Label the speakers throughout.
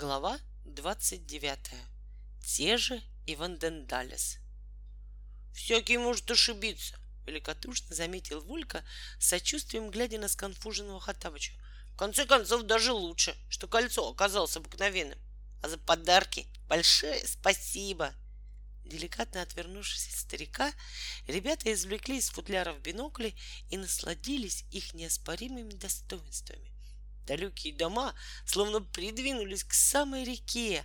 Speaker 1: Глава 29. Те же и Вандендалес. «Всякий может ошибиться», — великодушно заметил Вулька, с сочувствием глядя на сконфуженного Хаттабыча. «В конце концов, даже лучше, что кольцо оказалось обыкновенным. А за подарки большое спасибо!» Деликатно отвернувшись от старика, ребята извлекли из футляров бинокли и насладились их неоспоримыми достоинствами. Далекие дома словно придвинулись к самой реке.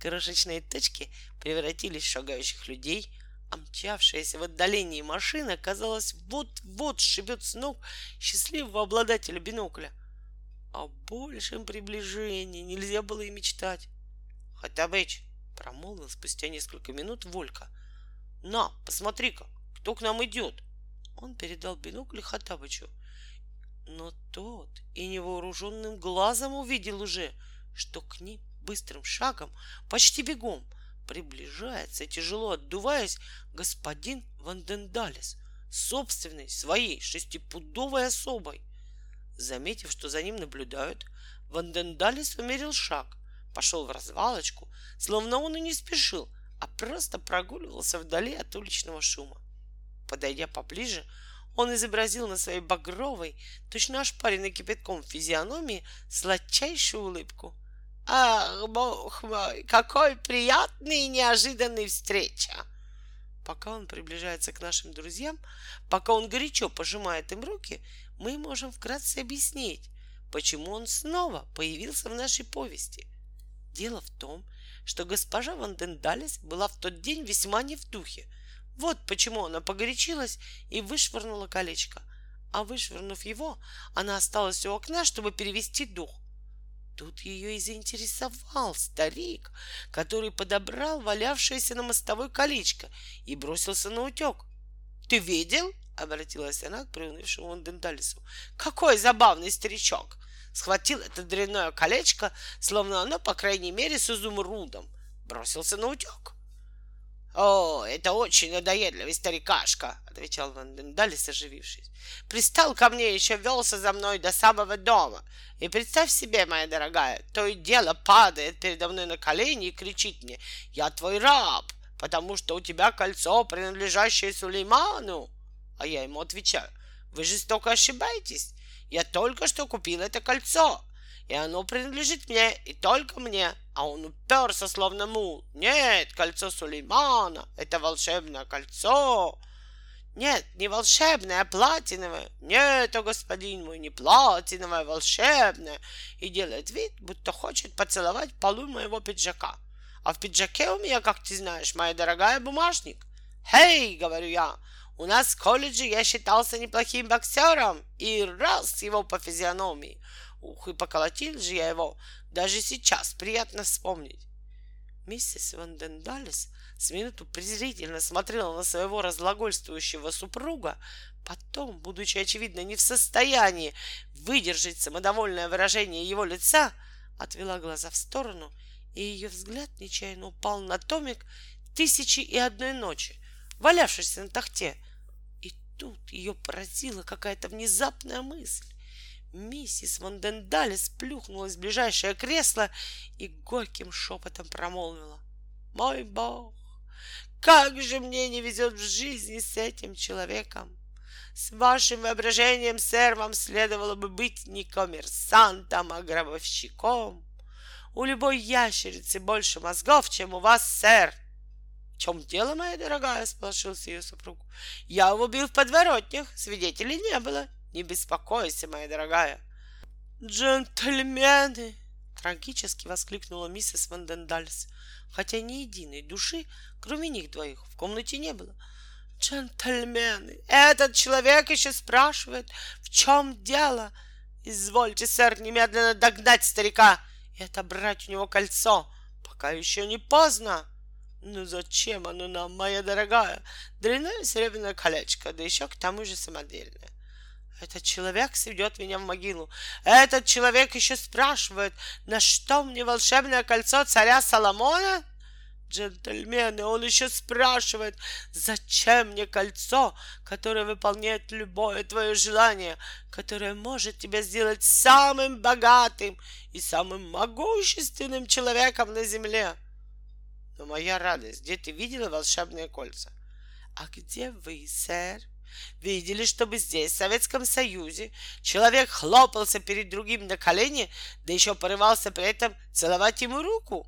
Speaker 1: Крошечные точки превратились в шагающих людей, а в отдалении машина, казалось, вот-вот шибет с ног счастливого обладателя бинокля. О большем приближении нельзя было и мечтать. «Хатабыч!» — промолвил спустя несколько минут Волька. «На, посмотри-ка, кто к нам идет!» Он передал бинокль Хатабычу — но тот и невооруженным глазом увидел уже, что к ним быстрым шагом, почти бегом, приближается, тяжело отдуваясь, господин Вандендалис, собственной своей шестипудовой особой. Заметив, что за ним наблюдают, Вандендалис умерил шаг, пошел в развалочку, словно он и не спешил, а просто прогуливался вдали от уличного шума. Подойдя поближе, он изобразил на своей багровой, точно ошпаренной кипятком физиономии сладчайшую улыбку. «Ах, бог мой, какой приятный и неожиданный встреча!» Пока он приближается к нашим друзьям, пока он горячо пожимает им руки, мы можем вкратце объяснить, почему он снова появился в нашей повести. Дело в том, что госпожа Вандендалис была в тот день весьма не в духе — вот почему она погорячилась и вышвырнула колечко. А вышвырнув его, она осталась у окна, чтобы перевести дух. Тут ее и заинтересовал старик, который подобрал валявшееся на мостовой колечко и бросился на утек. «Ты видел?» — обратилась она к приунывшему Ванденталису. «Какой забавный старичок! Схватил это дрянное колечко, словно оно, по крайней мере, с изумрудом. Бросился наутек. «О, это очень надоедливый старикашка», — отвечал Вандендалис, оживившись. «Пристал ко мне, и плелся за мной до самого дома. И представь себе, моя дорогая, то и дело падает передо мной на колени и кричит мне, «Я твой раб, потому что у тебя кольцо, принадлежащее Сулейману». А я ему отвечаю, «Вы жестоко ошибаетесь. Я только что купил это кольцо и оно принадлежит мне и только мне. А он уперся, словно мул. Нет, кольцо Сулеймана — это волшебное кольцо. Нет, не волшебное, а платиновое. Нет, о господин мой, не платиновое, а волшебное. И делает вид, будто хочет поцеловать полу моего пиджака. А в пиджаке у меня, как ты знаешь, моя дорогая бумажник. Хей, говорю я, у нас в колледже я считался неплохим боксером. И раз его по физиономии. Ух, и поколотил же я его. Даже сейчас приятно вспомнить. Миссис Вандендалис с минуту презрительно смотрела на своего разглагольствующего супруга, потом, будучи, очевидно, не в состоянии выдержать самодовольное выражение его лица, отвела глаза в сторону, и ее взгляд нечаянно упал на томик «Тысячи и одной ночи», валявшийся на тахте. И тут ее поразила какая-то внезапная мысль. Миссис Вандендалис плюхнулась в ближайшее кресло и горьким шепотом промолвила. «Мой бог, как же мне не везет в жизни с этим человеком! С вашим воображением, сэр, вам следовало бы быть не коммерсантом, а гробовщиком. У любой ящерицы больше мозгов, чем у вас, сэр. — В чем дело, моя дорогая? — сполошился ее супруг. — Я его бил в подворотнях, свидетелей не было. Не беспокойся, моя дорогая. Джентльмены! Трагически воскликнула миссис Вандендальс, хотя ни единой души, кроме них двоих, в комнате не было. Джентльмены, этот человек еще спрашивает, в чем дело. Извольте, сэр, немедленно догнать старика и отобрать у него кольцо, пока еще не поздно. Ну зачем оно нам, моя дорогая? Длинное серебряное колечко, да еще к тому же самодельное. Этот человек сведет меня в могилу. Этот человек еще спрашивает, на что мне волшебное кольцо царя Соломона? джентльмены, он еще спрашивает, зачем мне кольцо, которое выполняет любое твое желание, которое может тебя сделать самым богатым и самым могущественным человеком на земле. Но моя радость, где ты видела волшебные кольца? А где вы, сэр? Видели, чтобы здесь, в Советском Союзе, человек хлопался перед другим на колени, да еще порывался при этом целовать ему руку?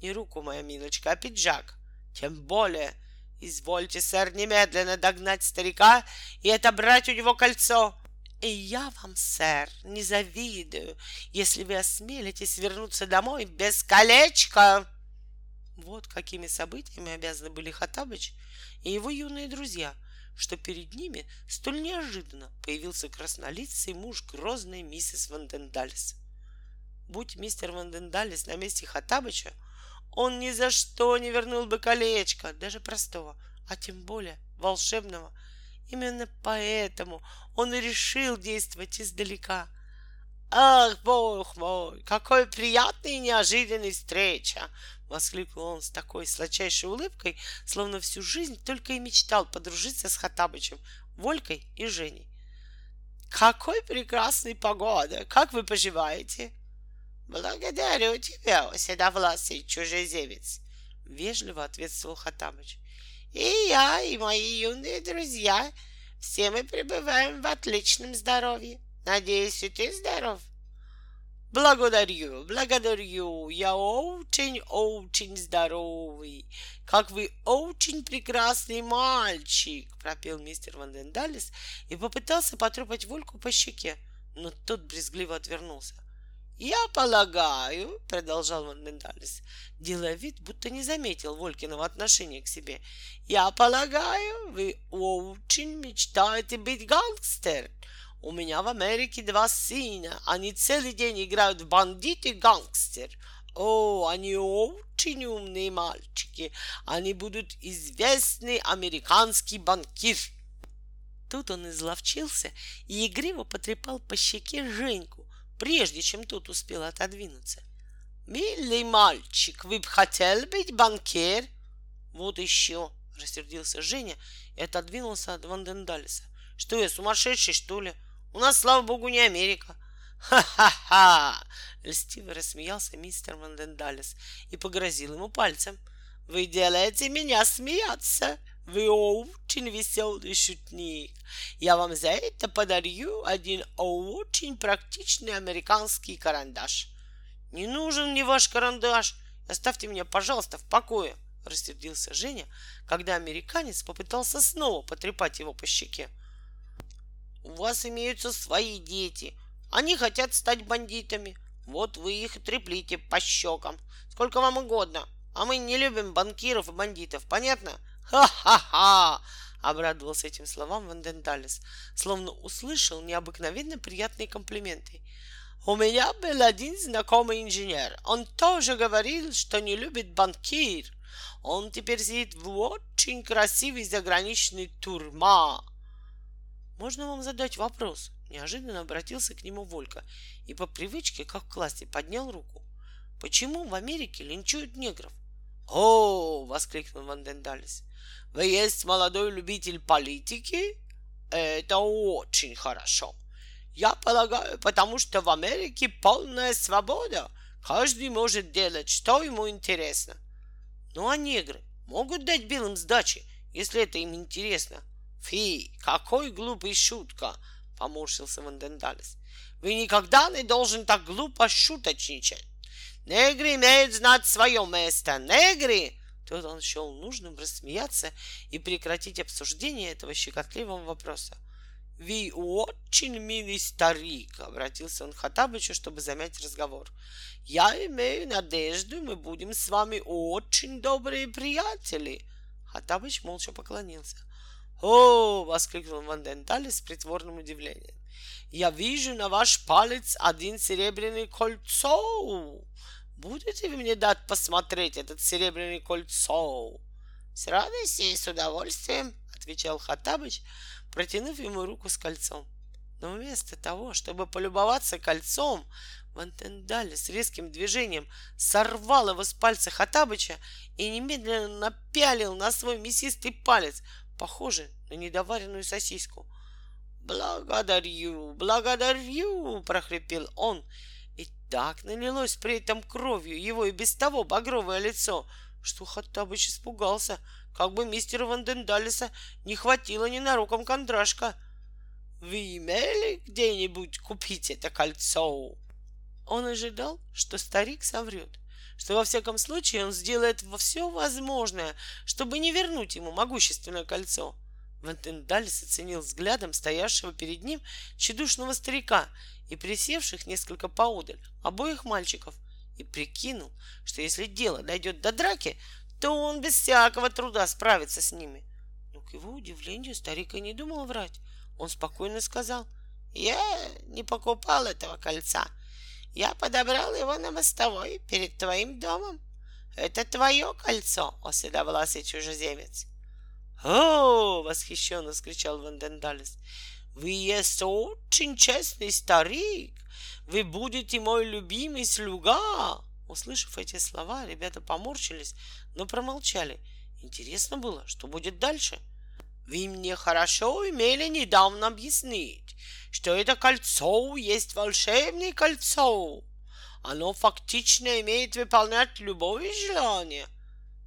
Speaker 1: Не руку, моя милочка, а пиджак. Тем не менее, извольте, сэр, немедленно догнать старика и отобрать у него кольцо. И я вам, сэр, не завидую, если вы осмелитесь вернуться домой без колечка. Вот какими событиями обязаны были Хатабыч и его юные друзья — что перед ними столь неожиданно появился краснолицый муж грозной миссис Вандендалис. Будь мистер Вандендалис на месте Хатабыча, он ни за что не вернул бы колечко, даже простого, а тем более волшебного. Именно поэтому он и решил действовать издалека. Ах, бог мой, какой приятный и неожиданный встреча! — воскликнул он с такой сладчайшей улыбкой, словно всю жизнь только и мечтал подружиться с Хатабычем, Волькой и Женей. «Какой прекрасной погода! Как вы поживаете?» «Благодарю тебя, седовласый чужеземец!» — вежливо ответствовал Хатабыч. «И я, и мои юные друзья, все мы пребываем в отличном здоровье. Надеюсь, и ты здоров?» — Благодарю, благодарю. Я очень-очень здоровый. Как вы очень прекрасный мальчик, пропел мистер Вандендалис и попытался потрепать Вольку по щеке, но тот брезгливо отвернулся. «Я полагаю, — продолжал Вандендалис, делая вид, будто не заметил Волькиного отношения к себе, — я полагаю, вы очень мечтаете быть гангстером. У меня в Америке два сына. Они целый день играют в бандит и гангстер. О, они очень умные мальчики. Они будут известный американский банкир. Тут он изловчился и игриво потрепал по щеке Женьку, прежде чем тот успел отодвинуться. «Милый мальчик, вы бы хотели быть банкир?» «Вот еще!» — рассердился Женя и отодвинулся от Вандендалиса. «Что я, сумасшедший, что ли? У нас, слава богу, не Америка. Ха-ха-ха! Льстиво рассмеялся мистер Вандендалис и погрозил ему пальцем. Вы делаете меня смеяться. Вы очень веселый шутник. Я вам за это подарю один очень практичный американский карандаш. Не нужен мне ваш карандаш. Оставьте меня, пожалуйста, в покое. Рассердился Женя, когда американец попытался снова потрепать его по щеке. У вас имеются свои дети. Они хотят стать бандитами. Вот вы их треплите по щекам. Сколько вам угодно. А мы не любим банкиров и бандитов. Понятно? Ха-ха-ха! Обрадовался этим словам Вандендалис, словно услышал необыкновенно приятные комплименты. У меня был один знакомый инженер. Он тоже говорил, что не любит банкир. Он теперь сидит в очень красивой заграничной турма. «Можно вам задать вопрос?» Неожиданно обратился к нему Волька и по привычке, как в классе, поднял руку. «Почему в Америке линчуют негров?» «О!» — воскликнул Вандендалис. «Вы есть молодой любитель политики? Это очень хорошо. Я полагаю, потому что в Америке полная свобода. Каждый может делать, что ему интересно. Ну а негры могут дать белым сдачи, если это им интересно?» Фи, какой глупый шутка, поморщился Вандендалис. Вы никогда не должен так глупо шуточничать. Негры имеют знать свое место. Негры! Тут он счел нужным рассмеяться и прекратить обсуждение этого щекотливого вопроса. «Вы очень милый старик», — обратился он к Хатабычу, чтобы замять разговор. «Я имею надежду, мы будем с вами очень добрые приятели». Хатабыч молча поклонился. «О!» — воскликнул Ванденталь с притворным удивлением. «Я вижу на ваш палец один серебряный кольцо. Будете вы мне дать посмотреть этот серебряный кольцо?» «С радостью и с удовольствием», — отвечал Хатабыч, протянув ему руку с кольцом. Но вместо того, чтобы полюбоваться кольцом, Вантендаль с резким движением сорвал его с пальца Хатабыча и немедленно напялил на свой мясистый палец, похожий на недоваренную сосиску. «Благодарю, благодарю!» — прохрипел он. И так налилось при этом кровью его и без того багровое лицо, что Хаттабыч испугался, как бы мистера Вандендалиса не хватило ненароком кондрашка. «Вы имели где-нибудь купить это кольцо?» Он ожидал, что старик соврет, что во всяком случае он сделает все возможное, чтобы не вернуть ему могущественное кольцо. Вантендалис оценил взглядом стоявшего перед ним чедушного старика и присевших несколько поодаль обоих мальчиков и прикинул, что если дело дойдет до драки, то он без всякого труда справится с ними. Но к его удивлению старик и не думал врать. Он спокойно сказал, «Я не покупал этого кольца. Я подобрал его на мостовой перед твоим домом. Это твое кольцо, о седовласый чужеземец. «О!» — восхищенно скричал Вандендалис. «Вы есть очень честный старик! Вы будете мой любимый слуга!» Услышав эти слова, ребята поморщились, но промолчали. Интересно было, что будет дальше. Вы мне хорошо имели недавно объяснить, что это кольцо есть волшебное кольцо. Оно фактично имеет выполнять любое желание.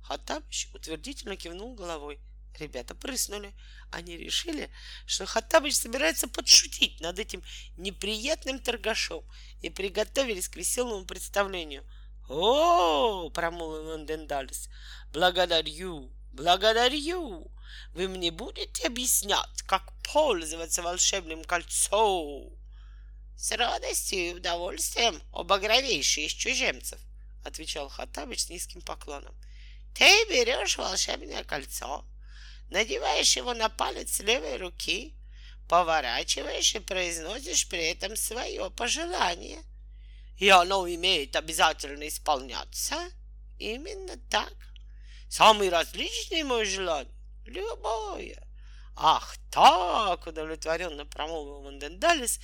Speaker 1: Хаттабыч утвердительно кивнул головой. Ребята прыснули. Они решили, что Хаттабыч собирается подшутить над этим неприятным торгашом и приготовились к веселому представлению. «О!» — промолвил Лондендалис. «Благодарю, благодарю! Вы мне будете объяснять, как пользоваться волшебным кольцом?» «С радостью и удовольствием, о багровейший из чужемцев!» — отвечал Хаттабыч с низким поклоном. «Ты берешь волшебное кольцо, надеваешь его на палец левой руки, поворачиваешь и произносишь при этом свое пожелание. И оно имеет обязательно исполняться. Именно так. Самый различный мой желание. Любое. Ах так, удовлетворенно промолвил Мандендалис,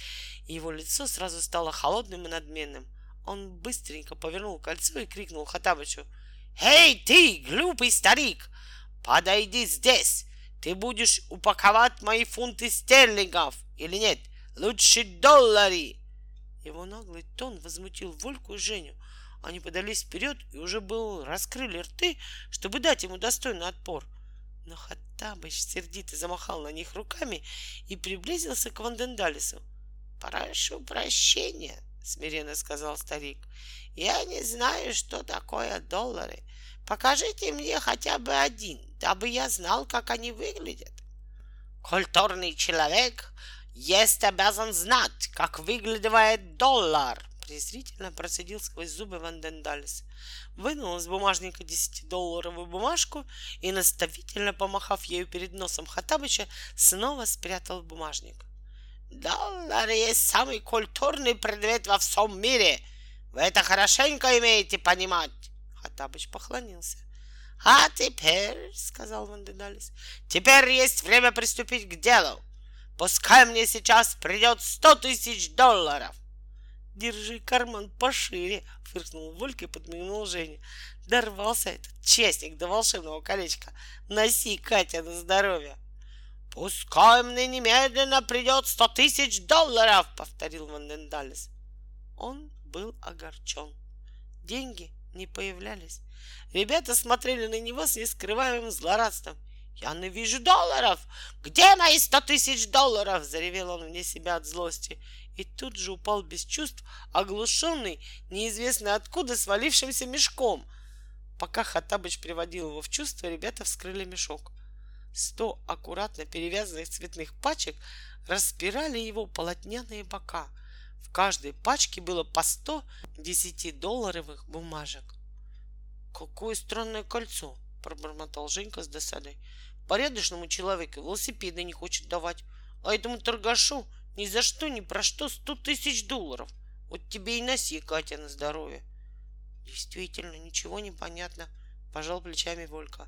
Speaker 1: и его лицо сразу стало холодным и надменным. Он быстренько повернул кольцо и крикнул Хатабычу. «Эй, ты, глупый старик! Подойди здесь. Ты будешь упаковать мои фунты стерлингов или нет? Лучше доллары. Его наглый тон возмутил Вольку и Женю. Они подались вперед и уже был раскрыли рты, чтобы дать ему достойный отпор. Но Хаттабыч сердито замахал на них руками и приблизился к Вандендалису. «Прошу прощения», — смиренно сказал старик. «Я не знаю, что такое доллары. Покажите мне хотя бы один, дабы я знал, как они выглядят. Культурный человек есть обязан знать, как выглядывает доллар, презрительно процедил сквозь зубы Вандендалис. Вынул из бумажника десятидолларовую бумажку и, наставительно помахав ею перед носом Хатабыча, снова спрятал в бумажник. Доллар есть самый культурный предмет во всем мире. Вы это хорошенько имеете понимать. Хаттабыч поклонился. «А теперь, — сказал Вандендалис, — теперь есть время приступить к делу. Пускай мне сейчас придет сто тысяч долларов. Держи карман пошире, — фыркнул Волька и подмигнул Жене. Дорвался этот частник до волшебного колечка. Носи, Катя, на здоровье. Пускай мне немедленно придет сто тысяч долларов, — повторил Вандендалис. Он был огорчен. Деньги не появлялись. Ребята смотрели на него с нескрываемым злорадством. «Я не вижу долларов! Где мои сто тысяч долларов?» Заревел он вне себя от злости. И тут же упал без чувств, оглушенный, неизвестно откуда, свалившимся мешком. Пока Хатабыч приводил его в чувство, ребята вскрыли мешок. Сто аккуратно перевязанных цветных пачек распирали его полотняные бока — в каждой пачке было по сто десятидолларовых бумажек. «Какое странное кольцо!» — пробормотал Женька с досадой. «Порядочному человеку велосипеды не хочет давать, а этому торгашу ни за что, ни про что сто тысяч долларов. Вот тебе и носи, Катя, на здоровье!» «Действительно, ничего не понятно», — пожал плечами Волька.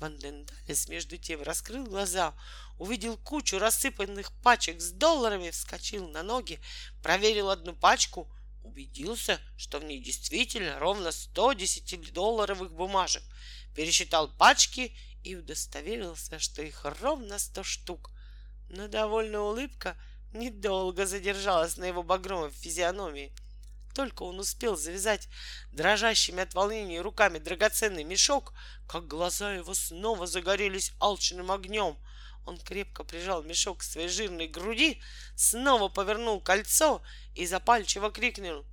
Speaker 1: Вандендалис между тем раскрыл глаза, увидел кучу рассыпанных пачек с долларами, вскочил на ноги, проверил одну пачку, убедился, что в ней действительно ровно 110 долларовых бумажек, пересчитал пачки и удостоверился, что их ровно 100 штук. Но довольная улыбка недолго задержалась на его багровой физиономии. Только он успел завязать дрожащими от волнения руками драгоценный мешок, как глаза его снова загорелись алчным огнем. Он крепко прижал мешок к своей жирной груди, снова повернул кольцо и запальчиво крикнул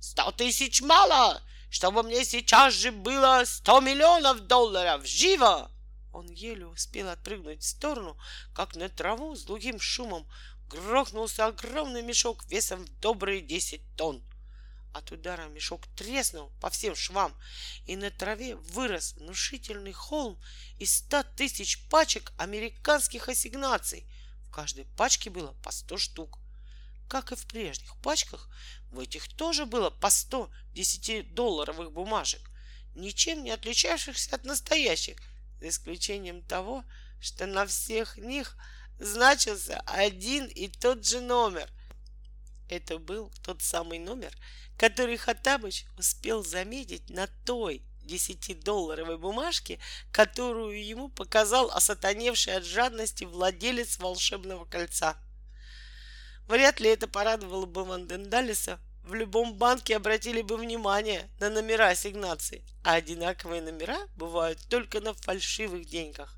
Speaker 1: «Сто тысяч мало! Чтобы мне сейчас же было сто миллионов долларов! Живо!» Он еле успел отпрыгнуть в сторону, как на траву с глухим шумом грохнулся огромный мешок весом в добрые десять тонн. От удара мешок треснул по всем швам, и на траве вырос внушительный холм из ста тысяч пачек американских ассигнаций. В каждой пачке было по сто штук. Как и в прежних пачках, в этих тоже было по сто десятидолларовых бумажек, ничем не отличавшихся от настоящих, за исключением того, что на всех них значился один и тот же номер. Это был тот самый номер, который Хатабыч успел заметить на той десятидолларовой бумажке, которую ему показал осатаневший от жадности владелец волшебного кольца. Вряд ли это порадовало бы Вандендалиса. В любом банке обратили бы внимание на номера ассигнаций, а одинаковые номера бывают только на фальшивых деньгах.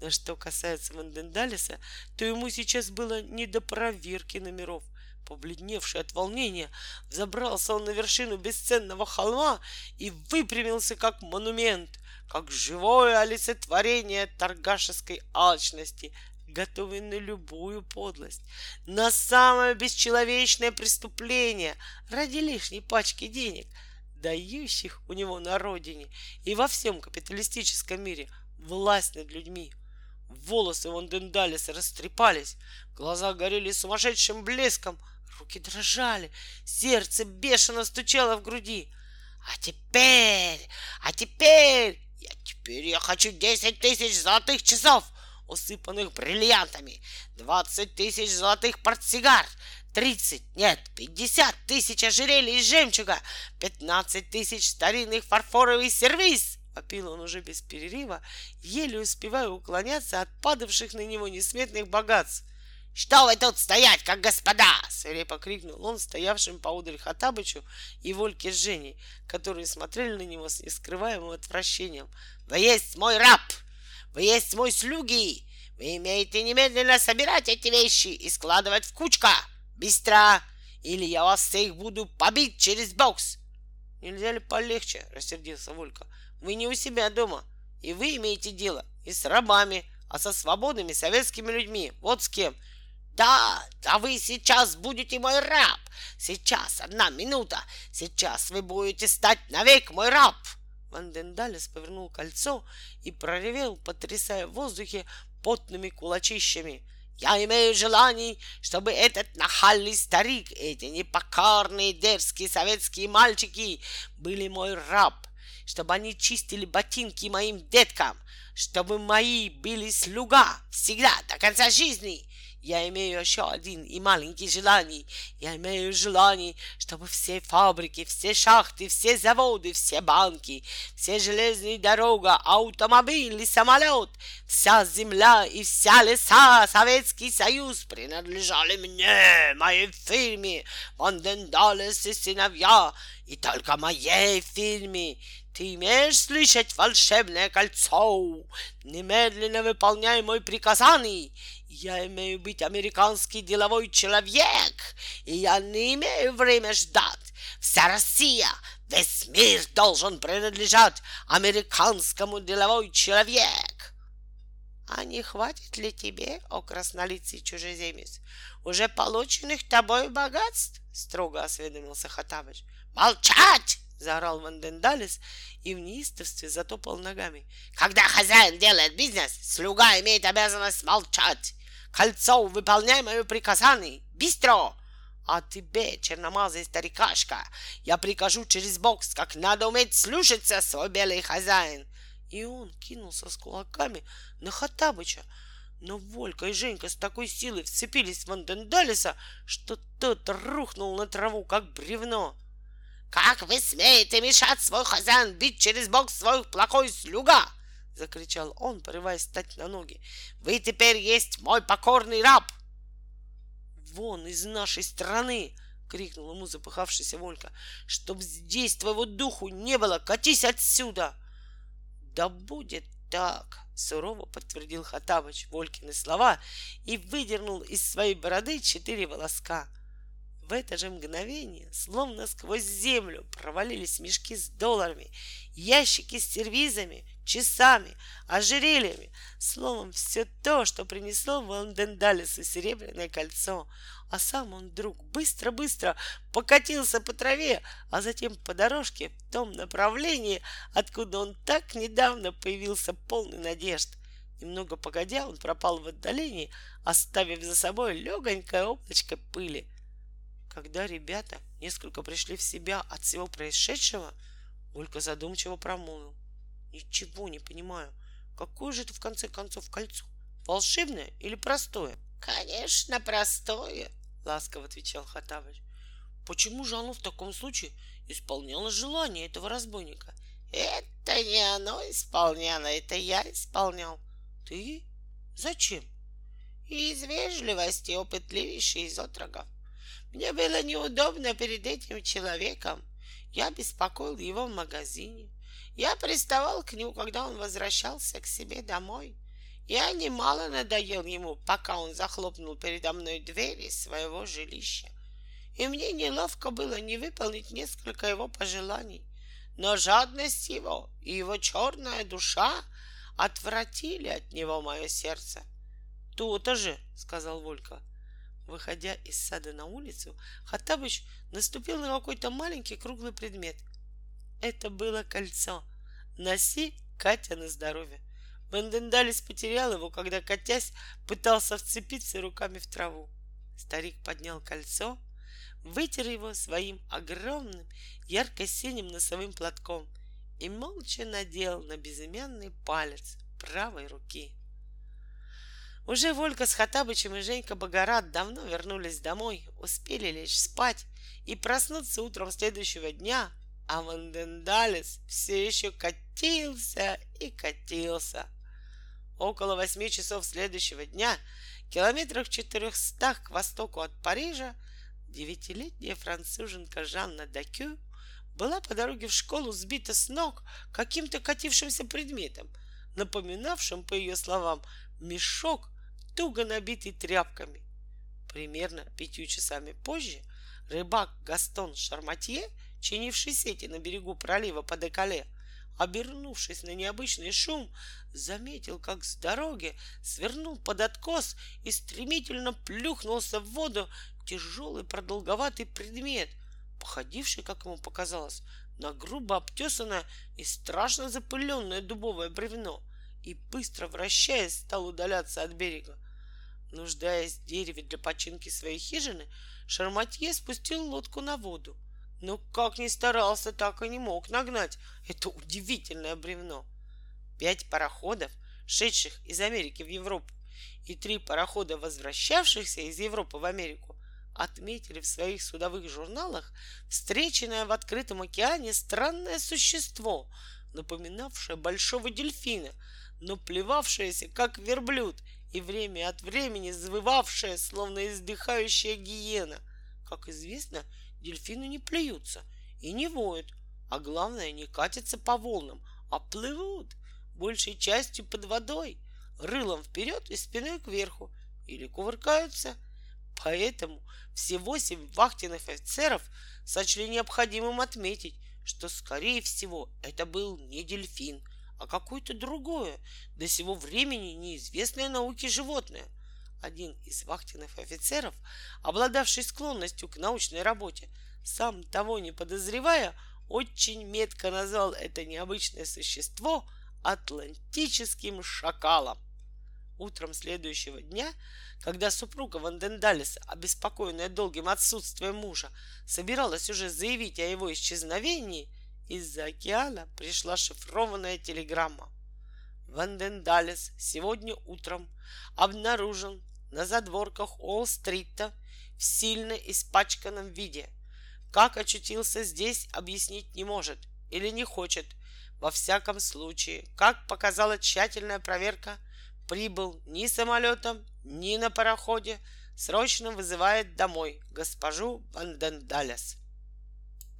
Speaker 1: Но что касается Вандендалиса, то ему сейчас было не до проверки номеров – Побледневший от волнения, забрался он на вершину бесценного холма и выпрямился как монумент, как живое олицетворение торгашеской алчности, готовый на любую подлость, на самое бесчеловечное преступление ради лишней пачки денег, дающих у него на родине и во всем капиталистическом мире власть над людьми. Волосы Вандендалиса растрепались, глаза горели сумасшедшим блеском — Руки дрожали, сердце бешено стучало в груди. А теперь, а теперь, я теперь я хочу десять тысяч золотых часов, усыпанных бриллиантами, двадцать тысяч золотых портсигар, тридцать, нет, пятьдесят тысяч ожерелий из жемчуга, пятнадцать тысяч старинных фарфоровых сервиз. Вопил он уже без перерыва, еле успевая уклоняться от падавших на него несметных богатств. «Что вы тут стоять, как господа?» — свирепо крикнул он стоявшим поудаль Хатабычу и Вольке с Женей, которые смотрели на него с нескрываемым отвращением. «Вы есть мой раб! Вы есть мой слуги! Вы имеете немедленно собирать эти вещи и складывать в кучка! Быстро! Или я вас всех буду побить через бокс!» «Нельзя ли полегче?» — рассердился Волька. «Вы не у себя дома, и вы имеете дело не с рабами, а со свободными советскими людьми. Вот с кем!» Да, да вы сейчас будете мой раб. Сейчас, одна минута. Сейчас вы будете стать навек мой раб. Вандендалес повернул кольцо и проревел, потрясая в воздухе потными кулачищами. Я имею желание, чтобы этот нахальный старик, эти непокорные дерзкие советские мальчики были мой раб, чтобы они чистили ботинки моим деткам, чтобы мои были слуга всегда до конца жизни, я имею еще один и маленький желание. Я имею желание, чтобы все фабрики, все шахты, все заводы, все банки, все железные дороги, автомобили, самолет, вся земля и вся леса, Советский Союз принадлежали мне, моей фирме, Вандендалес и сыновья, и только моей фирме. Ты имеешь слышать волшебное кольцо? Немедленно выполняй мой приказание. Я имею быть американский деловой человек, и я не имею время ждать. Вся Россия, весь мир должен принадлежать американскому деловой человек. А не хватит ли тебе, о краснолицый чужеземец, уже полученных тобой богатств? Строго осведомился Хатабыч. Молчать! — заорал Вандендалис и в неистовстве затопал ногами. «Когда хозяин делает бизнес, слуга имеет обязанность молчать. Кольцо, выполняй мое приказание! Быстро!» А тебе, черномазый старикашка, я прикажу через бокс, как надо уметь слушаться, свой белый хозяин. И он кинулся с кулаками на Хатабыча, но Волька и Женька с такой силой вцепились в Андендалиса, что тот рухнул на траву, как бревно.
Speaker 2: «Как вы смеете мешать свой хозяин бить через бок свой плохой слуга?» — закричал он, порываясь встать на ноги. «Вы теперь есть мой покорный раб!»
Speaker 1: «Вон из нашей страны!» — крикнул ему запыхавшийся Волька. «Чтоб здесь твоего духу не было! Катись отсюда!» «Да будет так!» — сурово подтвердил Хатабыч Волькины слова и выдернул из своей бороды четыре волоска. В это же мгновение, словно сквозь землю, провалились мешки с долларами, ящики с сервизами, часами, ожерельями, словом, все то, что принесло Вандендалису серебряное кольцо. А сам он вдруг быстро-быстро покатился по траве, а затем по дорожке в том направлении, откуда он так недавно появился полный надежд. Немного погодя, он пропал в отдалении, оставив за собой легонькое облачко пыли — когда ребята несколько пришли в себя от всего происшедшего, Ольга задумчиво промолвил. Ничего не понимаю. Какое же это в конце концов кольцо? Волшебное или простое?
Speaker 2: Конечно, простое,
Speaker 1: ласково отвечал Хатавыч. Почему же оно в таком случае исполняло желание этого разбойника?
Speaker 2: Это не оно исполняло, это я исполнял.
Speaker 1: Ты? Зачем?
Speaker 2: Из вежливости опытливейший из отрогов. Мне было неудобно перед этим человеком. Я беспокоил его в магазине. Я приставал к нему, когда он возвращался к себе домой. Я немало надоел ему, пока он захлопнул передо мной двери своего жилища. И мне неловко было не выполнить несколько его пожеланий. Но жадность его и его черная душа отвратили от него мое сердце.
Speaker 1: «То-то же!» — сказал Волька. Выходя из сада на улицу, Хаттабыч наступил на какой-то маленький круглый предмет. Это было кольцо. Носи, Катя, на здоровье. Бендендалис потерял его, когда, катясь, пытался вцепиться руками в траву. Старик поднял кольцо, вытер его своим огромным ярко-синим носовым платком и молча надел на безымянный палец правой руки. Уже Волька с Хоттабычем и Женька Богорад давно вернулись домой, успели лечь спать и проснуться утром следующего дня, а Вандендаллес все еще катился и катился. Около восьми часов следующего дня, километрах четырехстах к востоку от Парижа, девятилетняя француженка Жанна Дакю была по дороге в школу сбита с ног каким-то катившимся предметом, напоминавшим, по ее словам, мешок туго набитый тряпками. Примерно пятью часами позже рыбак Гастон Шарматье, чинивший сети на берегу пролива по Декале, обернувшись на необычный шум, заметил, как с дороги свернул под откос и стремительно плюхнулся в воду тяжелый продолговатый предмет, походивший, как ему показалось, на грубо обтесанное и страшно запыленное дубовое бревно, и быстро вращаясь стал удаляться от берега. Нуждаясь в дереве для починки своей хижины, Шарматье спустил лодку на воду. Но как ни старался, так и не мог нагнать это удивительное бревно. Пять пароходов, шедших из Америки в Европу, и три парохода, возвращавшихся из Европы в Америку, отметили в своих судовых журналах встреченное в открытом океане странное существо, напоминавшее большого дельфина, но плевавшееся, как верблюд, и время от времени завывавшая, словно издыхающая гиена. Как известно, дельфины не плюются и не воют, а главное, не катятся по волнам, а плывут, большей частью под водой, рылом вперед и спиной кверху, или кувыркаются. Поэтому все восемь вахтенных офицеров сочли необходимым отметить, что, скорее всего, это был не дельфин — а какое-то другое, до сего времени неизвестное науке животное. Один из вахтенных офицеров, обладавший склонностью к научной работе, сам того не подозревая, очень метко назвал это необычное существо атлантическим шакалом. Утром следующего дня, когда супруга Вандендалиса, обеспокоенная долгим отсутствием мужа, собиралась уже заявить о его исчезновении, из-за океана пришла шифрованная телеграмма. Вандендалес сегодня утром обнаружен на задворках Уолл-стрита в сильно испачканном виде. Как очутился здесь, объяснить не может или не хочет. Во всяком случае, как показала тщательная проверка, прибыл ни самолетом, ни на пароходе, срочно вызывает домой госпожу Вандендалес.